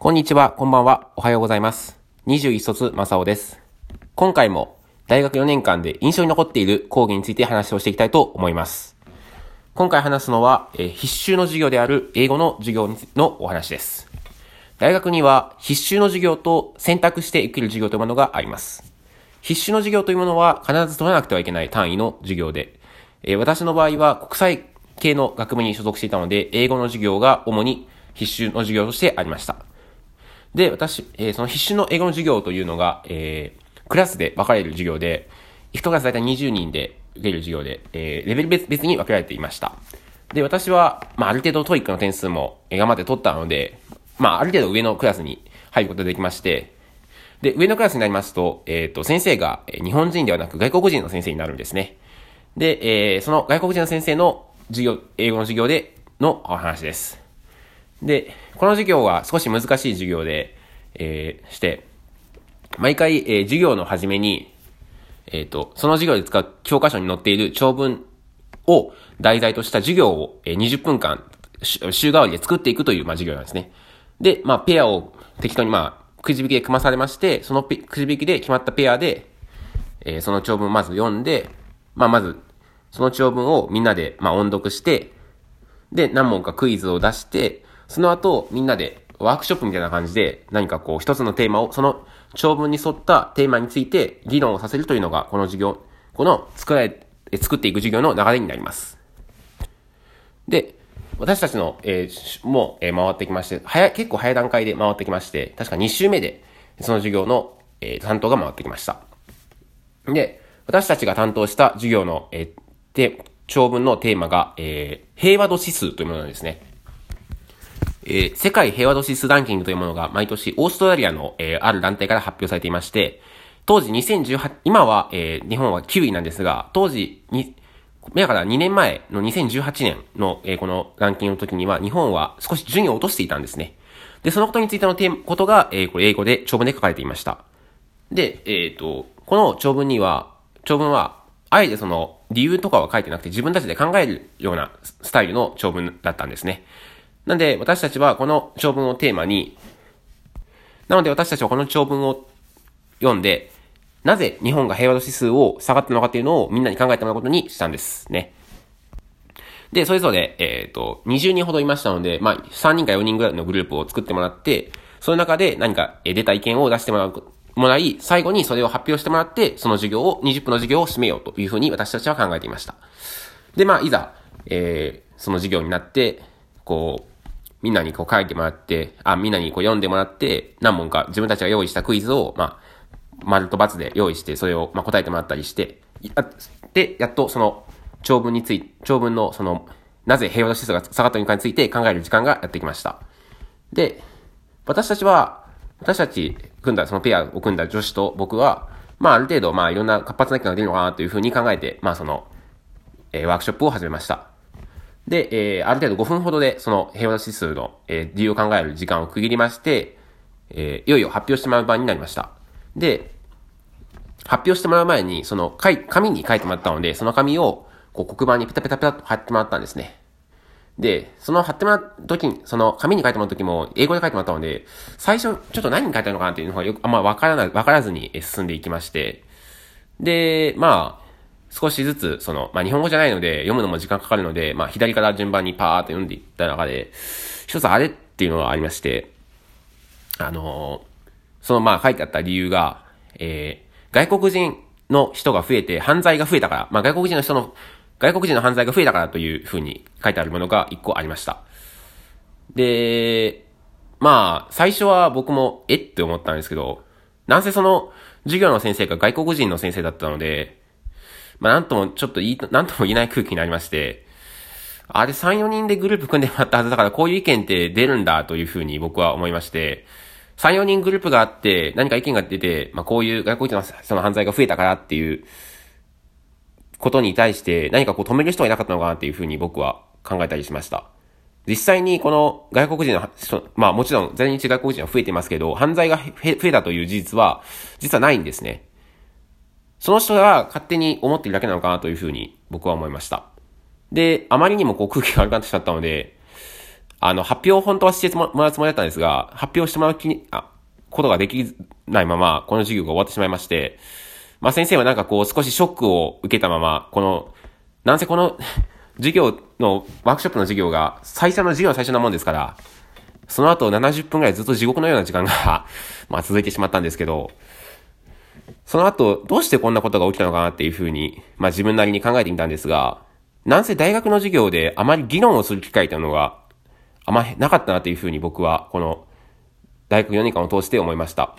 こんにちは、こんばんは、おはようございます。21卒正雄です。今回も大学4年間で印象に残っている講義について話をしていきたいと思います。今回話すのは、えー必修の授業である英語の授業のお話です。大学には必修の授業と選択して受ける授業というものがあります。必修の授業というものは必ず取らなくてはいけない単位の授業で、えー私の場合は国際系の学部に所属していたので、英語の授業が主に必修の授業としてありました。で、私、えーその必修の英語の授業というのが、えークラスで分かれる授業で、1クラス大体20人で受ける授業で、えーレベル別別に分けられていました。で、私は、まあ、ある程度 TOEIC の点数もえー頑張って取ったので、まあ、ある程度上のクラスに入ることができまして、で、上のクラスになりますと、えっ、と、先生がえ日本人ではなく外国人の先生になるんですね。で、えーその外国人の先生の授業、英語の授業でのお話です。で、この授業は少し難しい授業で、えーして、毎回、えー授業の初めに、えっ、と、その授業で使う教科書に載っている長文を題材とした授業を、えー20分間、週替わりで作っていくという、まあ、授業なんですね。で、まあ、ペアを適当に、まあ、くじ引きで組まされまして、そのくじ引きで決まったペアで、えーその長文をまず読んで、まあ、まず、その長文をみんなで、まあ、音読して、で、何問かクイズを出して、その後、みんなでワークショップみたいな感じで、何かこう、一つのテーマを、その長文に沿ったテーマについて議論をさせるというのが、この授業、この作られ、作っていく授業の流れになります。で、私たちの、えーもう、えー回ってきまして、早、結構早い段階で回ってきまして、確か2週目で、その授業の、えー担当が回ってきました。で、私たちが担当した授業の、えーで、長文のテーマが、えー平和度指数というものなんですね。えー世界平和度指数ランキングというものが毎年オーストラリアの、えーある団体から発表されていまして、当時2018、今は、えー日本は9位なんですが、当時に、から2年前の2018年の、えーこのランキングの時には日本は少し順位を落としていたんですね。で、そのことについてのテー、ことが、えーこれ英語で長文で書かれていました。で、えっ、と、この長文には、長文は、あえてその、理由とかは書いてなくて自分たちで考えるようなスタイルの長文だったんですね。なんで、私たちはこの長文をテーマに、なので私たちはこの長文を読んで、なぜ日本が平和度指数を下がったのかっていうのをみんなに考えてもらうことにしたんですね。で、それぞれ、えっ、と、20人ほどいましたので、まあ、3人か4人ぐらいのグループを作ってもらって、その中で何か出た意見を出してもらう、もらい、最後にそれを発表してもらって、その授業を、20分の授業を締めようというふうに私たちは考えていました。で、まあ、いざ、えー、その授業になって、こう、みんなにこう書いてもらって、あ、みんなにこう読んでもらって、何問か自分たちが用意したクイズを、まあ、丸と×で用意して、それを、まあ、答えてもらったりして、で、やっとその、長文について、長文のその、なぜ平和の指数が下がったのかについて考える時間がやってきました。で、私たちは、私たち組んだ、そのペアを組んだ女子と僕は、まあある程度、まあいろんな活発な意見が出るのかなというふうに考えて、まあその、えーワークショップを始めました。で、えーある程度5分ほどで、その平和指数の、えー理由を考える時間を区切りまして、えーいよいよ発表してもらう場になりました。で、発表してもらう前に、その、かい紙に書いてもらったので、その紙を、こう、黒板にペタペタペタと貼ってもらったんですね。で、その貼ってもらう時に、その紙に書いてもらう時も、英語で書いてもらったので、最初、ちょっと何に書いてあるのかなっていうのがよく、あんまわからない、わからずに進んでいきまして、で、まあ、少しずつ、その、まあ日本語じゃないので、読むのも時間かかるので、まあ左から順番にパーっと読んでいった中で、一つあれっていうのがありまして、あのそのまあ書いてあった理由が、えー、外国人の人が増えて犯罪が増えたから、まあ外国人の人の、外国人の犯罪が増えたからというふうに書いてあるものが一個ありました。で、まあ、最初は僕も、えって思ったんですけど、なんせその、授業の先生が外国人の先生だったので、まあなんとも、ちょっと言い、なんとも言えない空気になりまして、あれ3、4人でグループ組んでもらったはずだから、こういう意見って出るんだというふうに僕は思いまして、3、4人グループがあって、何か意見が出て、まあこういう外国人のその犯罪が増えたからっていうことに対して、何かこう止める人がいなかったのかなっていうふうに僕は考えたりしました。実際にこの外国人の、まあもちろん在日外国人は増えてますけど、犯罪が増えたという事実は、実はないんですね。その人が勝手に思っているだけなのかなというふうに僕は思いました。で、あまりにもこう空気が悪くなってしまったので、あの、発表を本当はしてもらうつもりだったんですが、発表してもらう気に、あ、ことができないまま、この授業が終わってしまいまして、まあ先生はなんかこう少しショックを受けたまま、この、なんせこの授業の、ワークショップの授業が最初の授業の最初なもんですから、その後70分くらいずっと地獄のような時間がま続いてしまったんですけど、その後、どうしてこんなことが起きたのかなっていうふうに、まあ自分なりに考えてみたんですが、なんせ大学の授業であまり議論をする機会というのが、あまりなかったなというふうに僕は、この、大学4年間を通して思いました。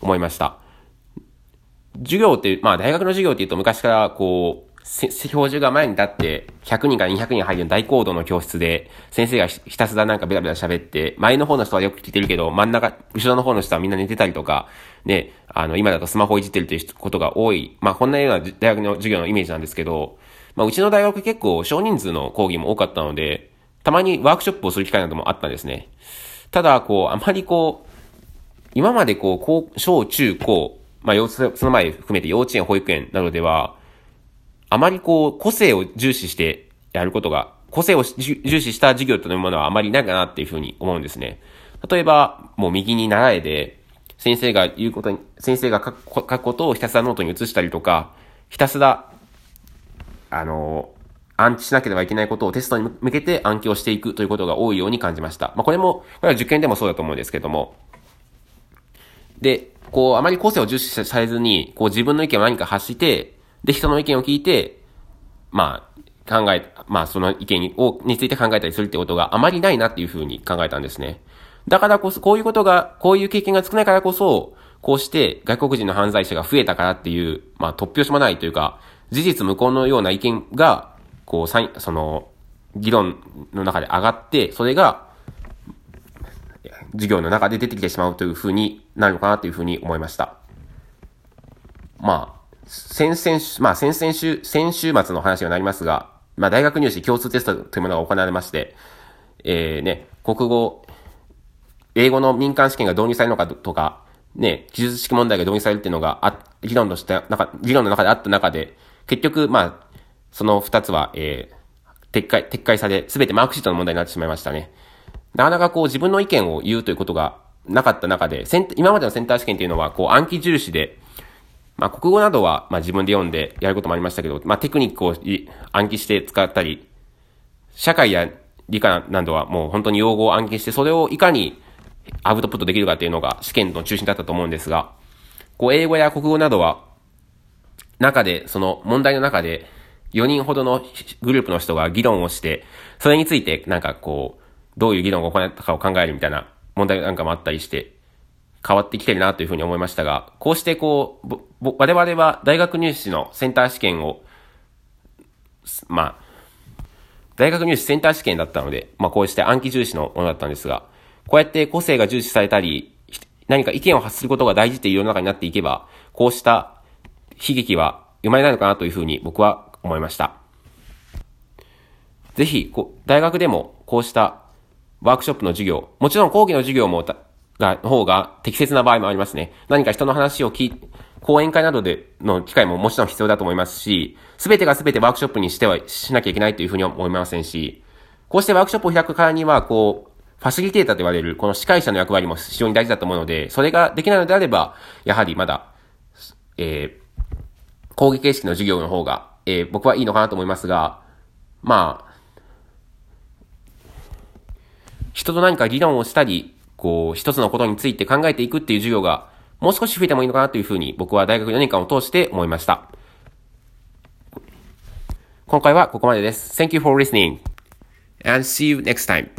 思いました。授業って、まあ大学の授業って言うと昔からこう、教授が前に立って、100人から200人入る大高度の教室で、先生がひたすらなんかベラベラ喋って、前の方の人はよく聞いてるけど、真ん中、後ろの方の人はみんな寝てたりとか、ね、あの、今だとスマホいじってるということが多い。まあ、こんなような大学の授業のイメージなんですけど、まあ、うちの大学結構少人数の講義も多かったので、たまにワークショップをする機会などもあったんですね。ただ、こう、あまりこう、今までこう、小中高、まあ、その前含めて幼稚園、保育園などでは、あまりこう、個性を重視してやることが、個性を重視した授業というものはあまりないかなっていうふうに思うんですね。例えば、もう右に習えで、先生が言うことに、先生が書くことをひたすらノートに移したりとか、ひたすら、あの、暗記しなければいけないことをテストに向けて暗記をしていくということが多いように感じました。まあ、これも、これは受験でもそうだと思うんですけども。で、こう、あまり個性を重視されずに、こう自分の意見を何か発して、で、人の意見を聞いて、まあ、考え、まあ、その意見をについて考えたりするってことがあまりないなっていうふうに考えたんですね。だからこそ、こういうことが、こういう経験が少ないからこそ、こうして外国人の犯罪者が増えたからっていう、まあ、突拍子もないというか、事実無根のような意見が、こう、その、議論の中で上がって、それが、授業の中で出てきてしまうというふうになるのかなというふうに思いました。まあ、先々週、まあ先々週、先週末の話になりますが、まあ大学入試共通テストというものが行われまして、えー、ね、国語、英語の民間試験が導入されるのかとか、ね、記述式問題が導入されるっていうのが、あ、議論として、なんか、議論の中であった中で、結局、まあ、その二つは、えー、撤回、撤回され、すべてマークシートの問題になってしまいましたね。なかなかこう自分の意見を言うということがなかった中で、今までのセンター試験っていうのは、こう暗記重視で、まあ、国語などは、まあ、自分で読んでやることもありましたけど、まあ、テクニックを暗記して使ったり、社会や理科などはもう本当に用語を暗記して、それをいかにアウトプットできるかっていうのが試験の中心だったと思うんですが、こう、英語や国語などは、中で、その問題の中で、4人ほどのグループの人が議論をして、それについてなんかこう、どういう議論を行ったかを考えるみたいな問題なんかもあったりして、変わってきてるなというふうに思いましたが、こうしてこう、我々は大学入試のセンター試験を、まあ、大学入試センター試験だったので、まあこうして暗記重視のものだったんですが、こうやって個性が重視されたり、何か意見を発することが大事という世の中になっていけば、こうした悲劇は生まれないのかなというふうに僕は思いました。ぜひ、大学でもこうしたワークショップの授業、もちろん講義の授業もが、方が適切な場合もありますね。何か人の話を聞いて、講演会などでの機会ももちろん必要だと思いますし、すべてがすべてワークショップにしてはしなきゃいけないというふうには思いませんし、こうしてワークショップを開くからには、こう、ファシリテーターと言われる、この司会者の役割も非常に大事だと思うので、それができないのであれば、やはりまだ、えー、講義形式の授業の方が、えー、僕はいいのかなと思いますが、まあ、人と何か議論をしたり、こう、一つのことについて考えていくっていう授業が、もう少し増えてもいいのかなというふうに僕は大学4年間を通して思いました。今回はここまでです。Thank you for listening and see you next time.